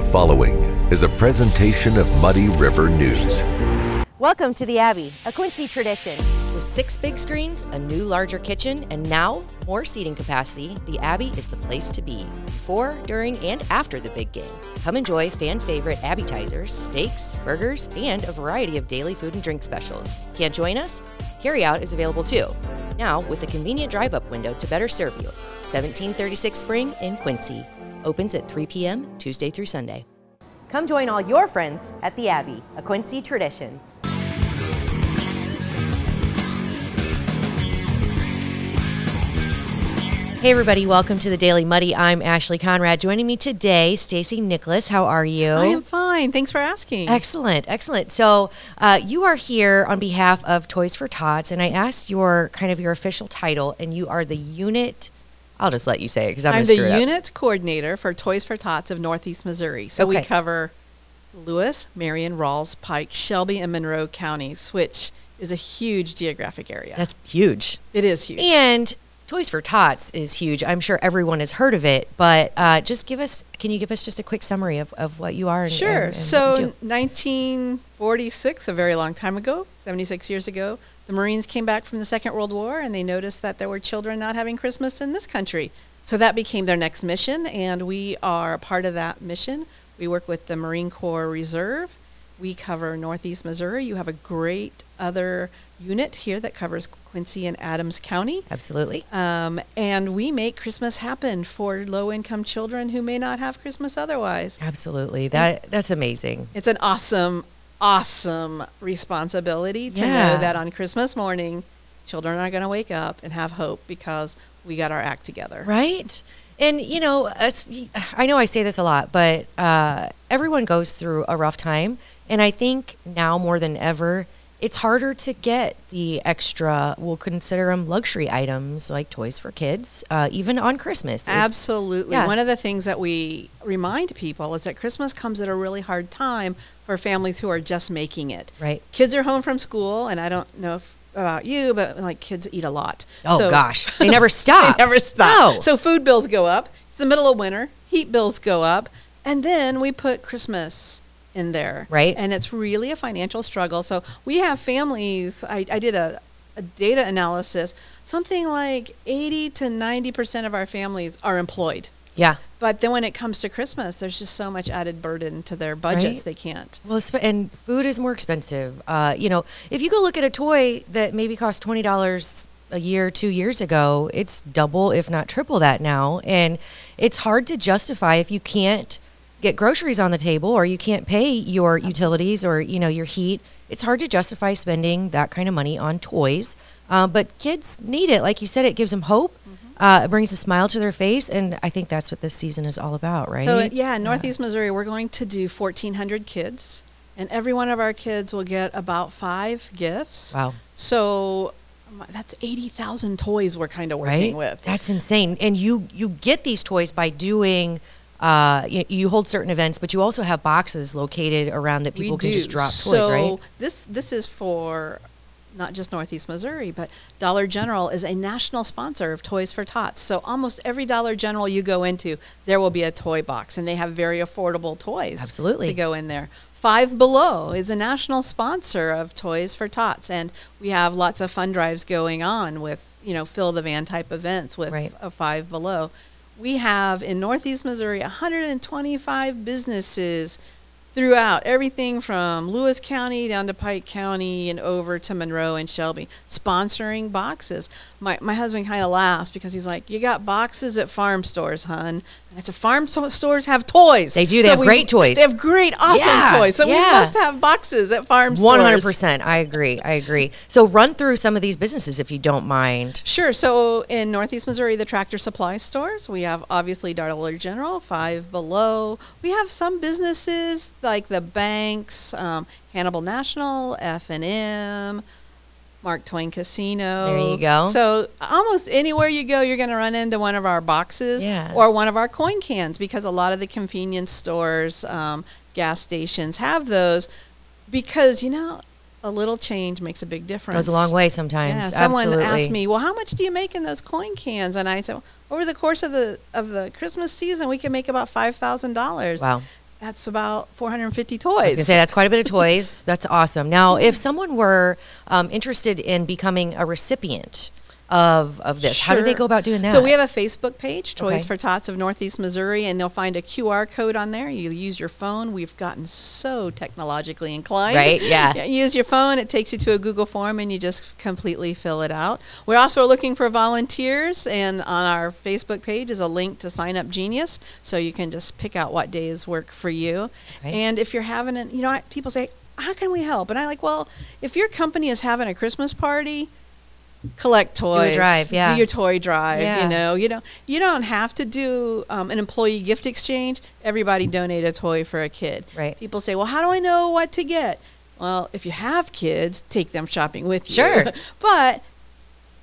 The following is a presentation of Muddy River News. Welcome to the Abbey, a Quincy tradition. With six big screens, a new larger kitchen, and now more seating capacity, the Abbey is the place to be before, during, and after the big game. Come enjoy fan favorite appetizers, steaks, burgers, and a variety of daily food and drink specials. Can't join us? Carryout is available too. Now with a convenient drive up window to better serve you. 1736 Spring in Quincy. Opens at 3 p.m. Tuesday through Sunday. Come join all your friends at the Abbey, a Quincy tradition. Hey everybody, welcome to the Daily Muddy. I'm Ashley Conrad. Joining me today, Stacy Nicholas. How are you? I am fine. Thanks for asking. Excellent, excellent. So uh, you are here on behalf of Toys for Tots, and I asked your kind of your official title, and you are the unit. I'll just let you say it because I'm, I'm the screw it up. unit coordinator for Toys for Tots of Northeast Missouri. So we cover Lewis, Marion, Ralls, Pike, Shelby, and Monroe counties, which is a huge geographic area. That's huge. it is huge. And Toys for Tots is huge. I'm sure everyone has heard of it, but uh, just give us. Can you give us just a quick summary of, of what you are? And, Sure. and- and so, 1946, a very long time ago, 76 years ago, the Marines came back from the Second World War and they noticed that there were children not having Christmas in this country. So that became their next mission, and we are a part of that mission. We work with the Marine Corps Reserve. We cover Northeast Missouri. You have a great other unit here that covers Quincy and Adams County. absolutely. Um, and we make Christmas happen for low income children who may not have Christmas otherwise. Absolutely. That that's amazing. It's an awesome, awesome responsibility to Yeah. know that on Christmas morning, children are going to wake up and have hope because we got our act together. Right. And you know, I know I say this a lot, but uh, everyone goes through a rough time, and I think now more than ever, it's harder to get the extra. We'll consider them luxury items like toys for kids, uh, even on Christmas. It's- Absolutely. yeah. One of the things that we remind people is that Christmas comes at a really hard time for families who are just making it. Right. Kids are home from school, and I don't know if about you, but like kids eat a lot. Oh So- gosh, they never stop. They never stop. No. So food bills go up. It's the middle of winter. Heat bills go up. And then we put Christmas in there. Right. And it's really a financial struggle. So we have families, I, I did a, a data analysis, something like 80 to 90% of our families are employed. yeah. But then when it comes to Christmas, there's just so much added burden to their budgets, Right. they can't. Well, and food is more expensive. Uh, you know, if you go look at a toy that maybe cost twenty dollars a year, two years ago, it's double, if not triple that now, and it's hard to justify if you can't get groceries on the table or you can't pay your utilities or you know your heat. It's hard to justify spending that kind of money on toys. Uh, but kids need it, like you said. It gives them hope. Uh, it brings a smile to their face, and I think that's what this season is all about, right? So yeah, in Northeast Missouri, we're going to do 1,400 kids, and every one of our kids will get about five gifts. Wow. So that's 80,000 toys we're kind of working right? with. That's insane. And you you get these toys by doing. Uh, you, you hold certain events, but you also have boxes located around that people we can do. just drop so toys, right? this this is for not just Northeast Missouri, but Dollar General is a national sponsor of Toys for Tots. So almost every Dollar General you go into, there will be a toy box, and they have very affordable toys. Absolutely. to go in there. Five Below is a national sponsor of Toys for Tots, and we have lots of fun drives going on with you know fill the van type events with Right. a Five Below. We have in Northeast Missouri 125 businesses throughout everything from Lewis County down to Pike County and over to Monroe and Shelby sponsoring boxes. My, my husband kind of laughs because he's like, You got boxes at farm stores, hun. And I said, Farm so- stores have toys. They do. They have we- great toys. They have great, awesome Yeah, toys. So we must have boxes at farm stores. One hundred percent. I agree. I agree. So run through some of these businesses if you don't mind. Sure. So in Northeast Missouri, the tractor supply stores, we have obviously Dollar General, Five Below. We have some businesses like the banks, um, Hannibal National, F and M, Mark Twain Casino. There you go. So almost anywhere you go, you're going to run into one of our boxes Yeah. or one of our coin cans because a lot of the convenience stores, um, gas stations have those because you know a little change makes a big difference. Goes a long way sometimes. Yeah, someone Absolutely. asked me, "Well, how much do you make in those coin cans?" And I said, "Over the course of the of the Christmas season, we can make about five thousand dollars." Wow. That's about 450 toys. I was gonna say that's quite a bit of toys. That's awesome. Now, if someone were um, interested in becoming a recipient of of this, how do they go about doing that? So we have a Facebook page, Toys Okay. for Tots of Northeast Missouri, and they'll find a QR code on there. You use your phone. We've gotten so technologically inclined. Right, yeah. You use your phone. It takes you to a Google form, and you just completely fill it out. We're also looking for volunteers, and on our Facebook page is a link to Sign Up Genius, so you can just pick out what days work for you. Right. And if you're having, an, you know, people say, "How can we help?" And I like, well, if your company is having a Christmas party collect toys drive, yeah. do your toy drive Yeah. you know you know you don't have to do um, an employee gift exchange everybody donate a toy for a kid Right. people say well how do i know what to get well if you have kids take them shopping with you Sure. but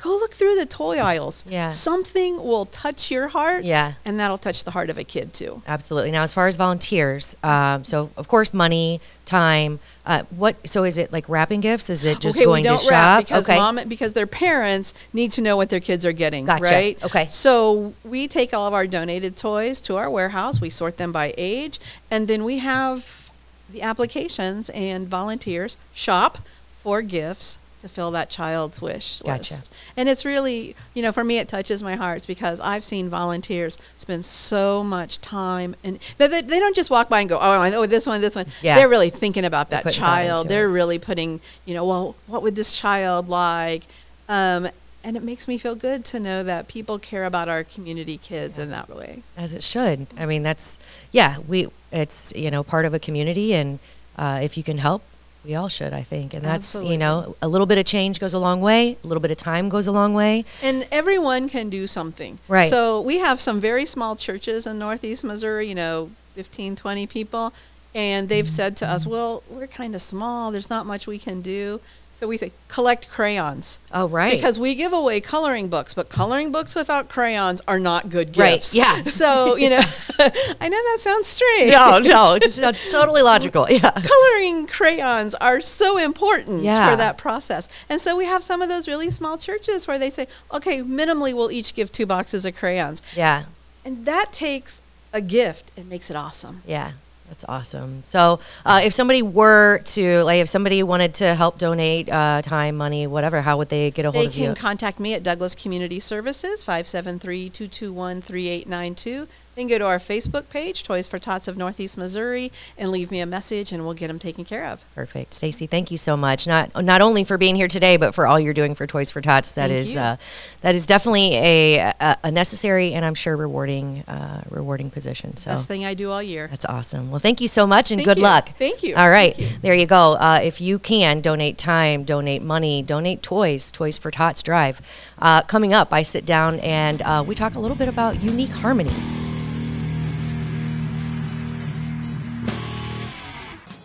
go look through the toy aisles Yeah. something will touch your heart Yeah. and that'll touch the heart of a kid too Absolutely. Now, as far as volunteers, um, so of course, money, time. Uh, what? So, is it like wrapping gifts? Is it just okay, going we don't to wrap shop? because okay. mom because their parents need to know what their kids are getting, Gotcha. right? Okay. So we take all of our donated toys to our warehouse. We sort them by age, and then we have the applications and volunteers shop for gifts to fill that child's wish Gotcha. list. And it's really, you know, for me, it touches my heart because I've seen volunteers spend so much time and they, they, they don't just walk by and go, oh, I know this one, this one. Yeah. They're really thinking about They're that child. They're it. really putting, you know, well, what would this child like? Um, and it makes me feel good to know that people care about our community kids in that way. as it should. I mean, that's yeah. We it's you know part of a community, and uh, if you can help, we all should. I think, and that's you know a little bit of change goes a long way. A little bit of time goes a long way. And everyone can do something. Right. So we have some very small churches in Northeast Missouri, you know, 15, 20 people. And they've said to us, well, we're kind of small. There's not much we can do. So we think collect crayons. Oh right. Because we give away coloring books, but coloring books without crayons are not good gifts. Right, yeah. So, you know, I know that sounds strange. no, no, it's, it's totally logical. Yeah. Coloring crayons are so important Yeah. for that process. And so we have some of those really small churches where they say, okay, minimally we'll each give two boxes of crayons. Yeah. And that takes a gift and makes it awesome. Yeah, that's awesome. So, uh, if somebody were to, like, if somebody wanted to help donate uh, time, money, whatever, how would they get a hold they of you? They can contact me at Douglass Community Services, 573 221 3892. Then go to our Facebook page, Toys for Tots of Northeast Missouri, and leave me a message, and we'll get them taken care of. Perfect, Stacy. Thank you so much. Not not only for being here today, but for all you're doing for Toys for Tots. That is, uh, that is definitely a, a necessary and I'm sure rewarding uh, rewarding position. So best thing I do all year. That's awesome. Well, thank you so much, and thank good you. luck. Thank you. All right, you. there you go. Uh, if you can donate time, donate money, donate toys. Toys for Tots Drive. Uh, coming up, I sit down and uh, we talk a little bit about unique harmony.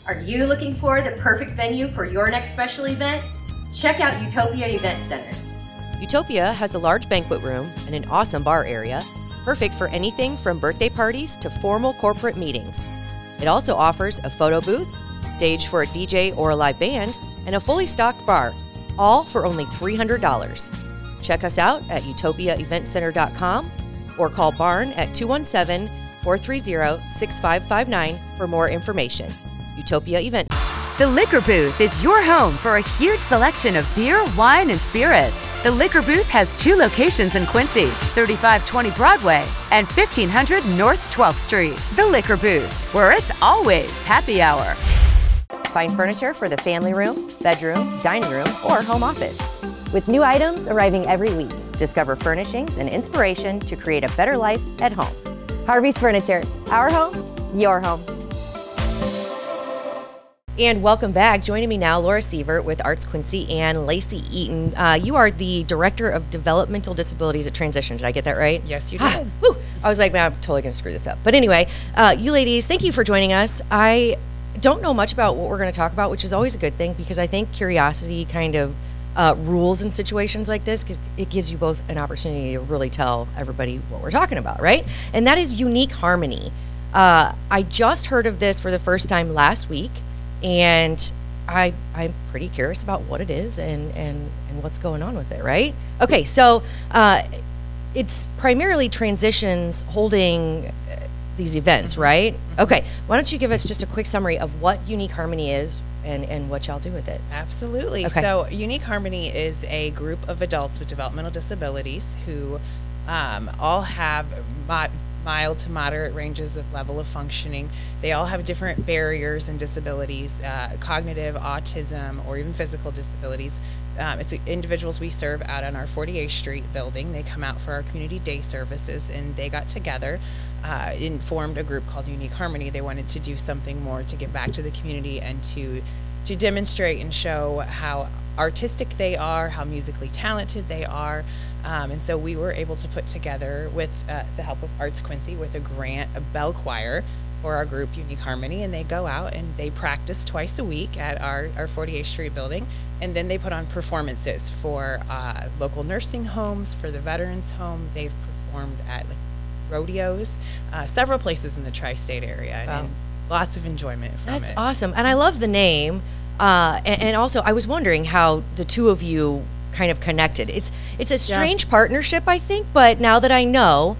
Are you looking for the perfect venue for your next special event? Check out Utopia Event Center. Utopia has a large banquet room and an awesome bar area, perfect for anything from birthday parties to formal corporate meetings. It also offers a photo booth, stage for a DJ or a live band, and a fully stocked bar, all for only $300. Check us out at utopiaeventcenter.com or call Barn at 217 430 6559 for more information. Utopia Event. The Liquor Booth is your home for a huge selection of beer, wine, and spirits. The Liquor Booth has two locations in Quincy 3520 Broadway and 1500 North 12th Street. The Liquor Booth, where it's always happy hour. Find furniture for the family room, bedroom, dining room, or home office. With new items arriving every week, discover furnishings and inspiration to create a better life at home. Harvey's Furniture, our home, your home. And welcome back. Joining me now, Laura Sievert with Arts Quincy and Lacey Eaton. Uh, you are the Director of Developmental Disabilities at Transition. Did I get that right? Yes, you Ah, did. I was like, man, I'm totally going to screw this up. But anyway, uh, you ladies, thank you for joining us. I don't know much about what we're going to talk about, which is always a good thing because I think curiosity kind of uh, rules in situations like this because it gives you both an opportunity to really tell everybody what we're talking about, right? And that is unique harmony. Uh, I just heard of this for the first time last week, and I I'm pretty curious about what it is and and and what's going on with it, right? Okay, so uh, it's primarily transitions holding uh, these events, right? Okay. Why don't you give us just a quick summary of what Unique Harmony is and, and what y'all do with it? Absolutely. Okay. So, Unique Harmony is a group of adults with developmental disabilities who um, all have mod- mild to moderate ranges of level of functioning. They all have different barriers and disabilities, uh, cognitive, autism, or even physical disabilities. Um, it's individuals we serve out on our 48th Street building. They come out for our community day services, and they got together uh, and formed a group called Unique Harmony. They wanted to do something more to give back to the community and to to demonstrate and show how artistic they are, how musically talented they are. Um, and so we were able to put together, with uh, the help of Arts Quincy, with a grant, a bell choir for our group Unique Harmony. And they go out and they practice twice a week at our, our 48th Street building. And then they put on performances for uh, local nursing homes, for the veterans home. They've performed at like, rodeos, uh, several places in the tri state area. Wow. and lots of enjoyment from it. That's it. awesome. And I love the name. Uh, and, and also, I was wondering how the two of you kind of connected. It's it's a strange partnership, I think, but now that I know, No,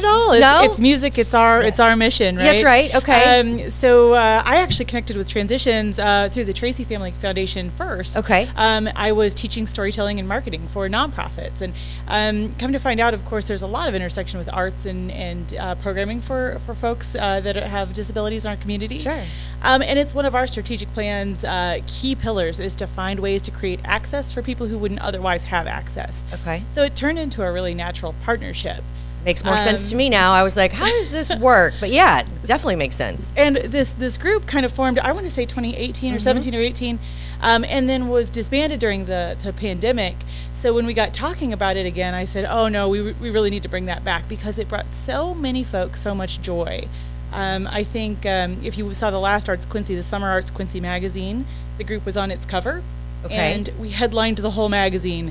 not at all. It's, No? it's music. It's our it's our mission, right? That's right, okay. Um, so uh, I actually connected with transitions uh, through the Tracy Family Foundation first. Okay. Um, I was teaching storytelling and marketing for nonprofits, and um, come to find out, of course, there's a lot of intersection with arts and and uh, programming for for folks uh, that have disabilities in our community. Sure. Um, and it's one of our strategic plans. Uh, key pillars is to find ways to create access for people who wouldn't otherwise have access. Okay. So it turned into a really natural partnership. Makes more sense to Um, me now. I was like, how does this work? But yeah, it definitely makes sense. and this this group kind of formed i want to say 2018 or 17 or 18 um, and then was disbanded during the, the pandemic so when we got talking about it again i said oh no we, we really need to bring that back because it brought so many folks so much joy um, i think um, if you saw the last arts quincy the summer arts quincy magazine the group was on its cover Okay. and we headlined the whole magazine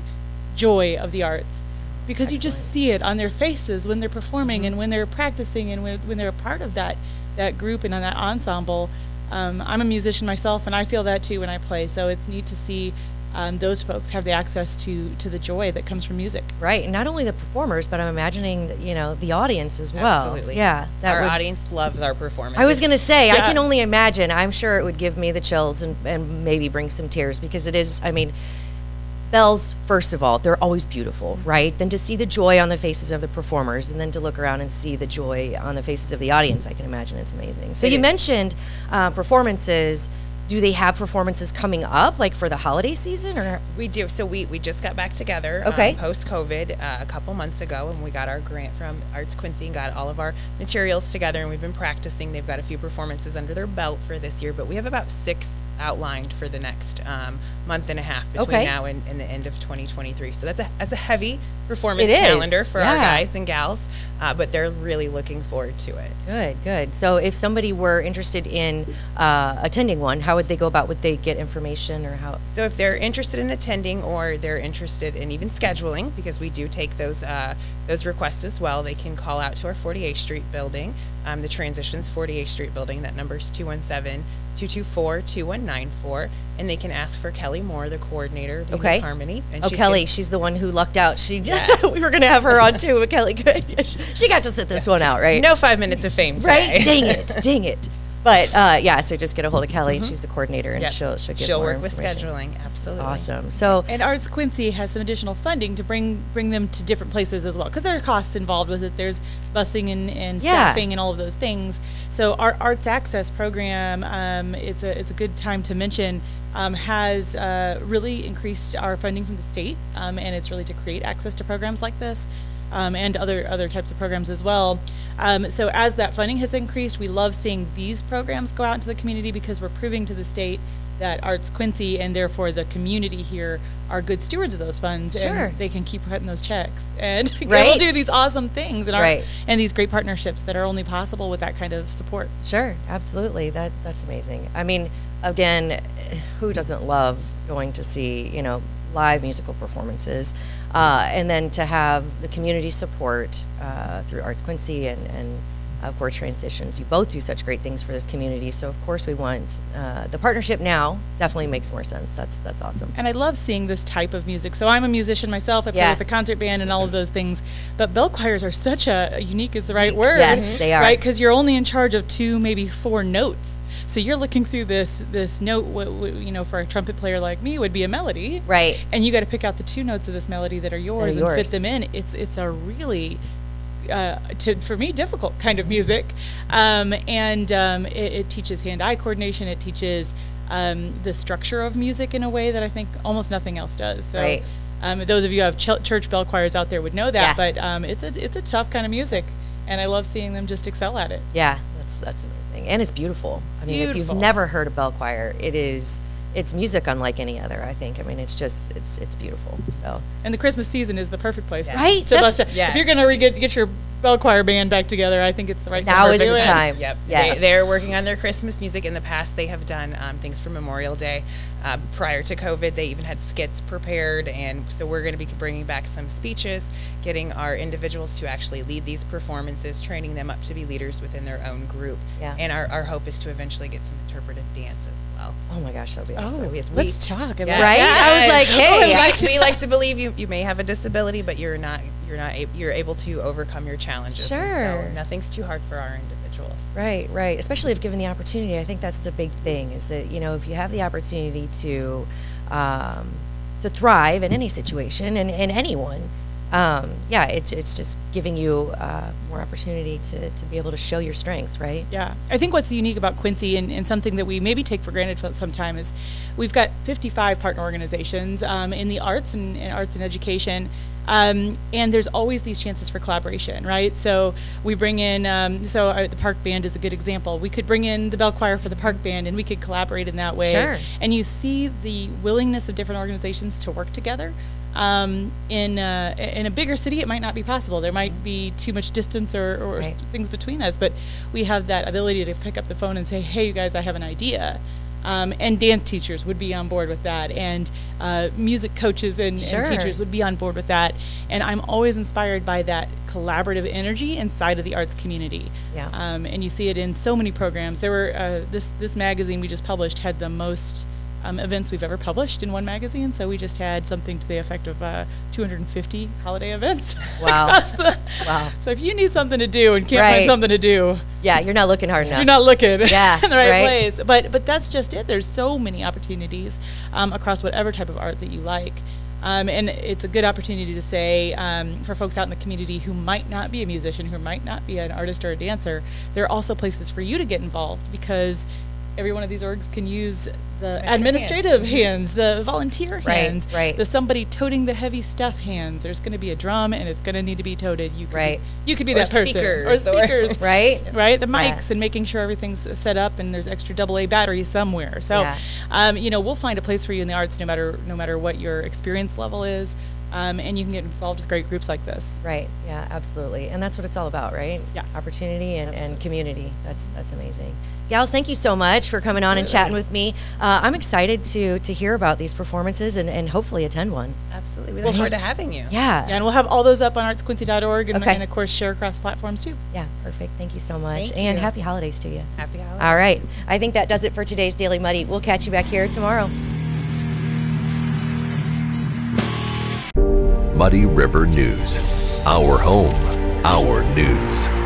joy of the arts because you just see it on their faces when they're performing and when they're practicing and when, when they're a part of that that group and on that ensemble. Um, I'm a musician myself, and I feel that too when I play. So it's neat to see um, those folks have the access to to the joy that comes from music. Right. And not only the performers, but I'm imagining, you know, the audience as well. Absolutely. Yeah. our would- audience loves our performance. I was going to say, I can only imagine. I'm sure it would give me the chills and, and maybe bring some tears because it is, I mean, bells, first of all, they're always beautiful, right? Then to see the joy on the faces of the performers and then to look around and see the joy on the faces of the audience, I can imagine it's amazing. So It you is. mentioned uh, performances. Do they have performances coming up, like for the holiday season, or We do. So we, we just got back together Okay. post COVID uh, a couple months ago, and we got our grant from Arts Quincy and got all of our materials together, and we've been practicing. They've got a few performances under their belt for this year, but we have about six outlined for the next um, month and a half between Okay. now and, and the end of 2023. So that's a that's a heavy performance calendar for our guys and gals, uh, but they're really looking forward to it. Good, good. So if somebody were interested in uh, attending one, how would they go about? Would they get information or how? So if they're interested in attending or they're interested in even scheduling, because we do take those uh, those requests as well, they can call out to our 48th Street building, um, the Transitions 48th Street building. That number is 217-224-2194, and they can ask for Kelly Moore, the coordinator of Okay. Harmony. And Oh, she's Kelly, giv- she's the one who lucked out. She Yes. we were going to have her on too, but Kelly, she got to sit this one out, right? no five minutes of fame today. right? Dang it, dang it. But uh, yeah, so just get a hold of Kelly. She's the coordinator, and Mm-hmm. Yep. she'll she'll get She'll more work with scheduling. Absolutely. Awesome. So And Arts Quincy has some additional funding to bring bring them to different places as well, because there are costs involved with it. There's busing and, and Yeah. staffing and all of those things. So our Arts Access program, um, it's a it's a good time to mention, um, has uh, really increased our funding from the state, um, and it's really to create access to programs like this. Um, and other other types of programs as well. Um, so as that funding has increased, we love seeing these programs go out into the community because we're proving to the state that Arts Quincy and therefore the community here are good stewards of those funds. Sure. And they can keep cutting those checks and Right. we'll do these awesome things and our, Right. and these great partnerships that are only possible with that kind of support. Sure, absolutely. That that's amazing. I mean, again, who doesn't love going to see you know live musical performances, uh, and then to have the community support uh, through Arts Quincy and and of course, transitions. You both do such great things for this community, so of course we want uh, the partnership now. Definitely makes more sense. That's that's awesome. And I love seeing this type of music. So I'm a musician myself. I play Yeah. with a concert band and all of those things. But bell choirs are such a unique is the right word. Yes, they are. Right, because you're only in charge of two, maybe four notes. So you're looking through this this note. What, what, you know, for a trumpet player like me, would be a melody. Right. And you got to pick out the two notes of this melody that are yours and yours. fit them in. It's it's a really uh, to, for me difficult kind of music um, and um, it, it teaches hand-eye coordination it teaches um, the structure of music in a way that i think almost nothing else does so Right. um, those of you who have ch- church bell choirs out there would know that Yeah. but um, it's, a, it's a tough kind of music and i love seeing them just excel at it Yeah, that's that's amazing, and it's beautiful. I mean, if you've never heard a bell choir, it is it's music unlike any other. I think. I mean, it's just it's it's beautiful. So and the christmas season is the perfect place to- Right, to, bust that's- a- Yes. if you're going to re- get, get your bell choir band back together i think it's the right Now time is the it. time. Yep. Yes. They, they're working on their Christmas music. In the past, they have done um, things for Memorial Day. Uh, prior to COVID, they even had skits prepared. And so we're going to be bringing back some speeches, getting our individuals to actually lead these performances, training them up to be leaders within their own group. Yeah. And our, our hope is to eventually get some interpretive dance as well. oh my gosh, that'll be awesome. oh awesome. yes, we- let's talk Yeah. Right? I was like, hey, we I- like, we like to believe you, you may have a disability, but you're not you're not a, you're able to overcome your challenges. Sure. so nothing's too hard for our individuals. Right, right. Especially if given the opportunity, I think that's the big thing. Is that you know if you have the opportunity to um, to thrive in any situation and, and anyone, um, yeah, it's it's just giving you uh, more opportunity to, to be able to show your strengths, right? Yeah, I think what's unique about Quincy and, and something that we maybe take for granted sometimes is we've got 55 partner organizations um, in the arts and, and arts and education. Um, and there's always these chances for collaboration, right? So we bring in, um, so uh, the park band is a good example. We could bring in the bell choir for the park band, and we could collaborate in that way. Sure. And you see the willingness of different organizations to work together. Um, in uh, in a bigger city, it might not be possible. There might be too much distance or, or Right. things between us, but we have that ability to pick up the phone and say, "Hey, you guys, I have an idea." Um, and dance teachers would be on board with that, and uh, music coaches and, Sure. and teachers would be on board with that. And I'm always inspired by that collaborative energy inside of the arts community. Yeah. Um, and you see it in so many programs. There were uh, this this magazine we just published had the most um, events we've ever published in one magazine. So we just had something to the effect of uh, 250 holiday events. Wow. the- Wow. So if you need something to do and can't Right. find something to do, Yeah, you're not looking hard enough. you're not looking Yeah, in the right, right. place. But but that's just it. There's so many opportunities um, across whatever type of art that you like. Um, and it's a good opportunity to say um, for folks out in the community who might not be a musician, who might not be an artist or a dancer, there are also places for you to get involved because every one of these orgs can use the extra administrative hands, the volunteer Right, hands, right. the somebody toting the heavy stuff hands. There's going to be a drum and it's going to need to be toted. You could Right. be, you could be Or that person or speakers, or- right? right? The Yeah. mics and making sure everything's set up and there's extra AA batteries somewhere. So, Yeah. um, you know, we'll find a place for you in the arts no matter no matter what your experience level is, um, and you can get involved with great groups like this. Right. Yeah, absolutely. And that's what it's all about, right? Yeah. Opportunity and, and community. That's that's amazing. Gals, thank you so much for coming on and chatting with me. Uh, I'm excited to to hear about these performances and, and hopefully attend one. Absolutely. We look forward to having you. Yeah. Yeah, and we'll have all those up on artsquincy.org and, Okay. and of course share across platforms too. Yeah, perfect. Thank you so much. Thank and you. happy holidays to you. Happy holidays. All right. I think that does it for today's Daily Muddy. We'll catch you back here tomorrow. Muddy River News. Our home, our news.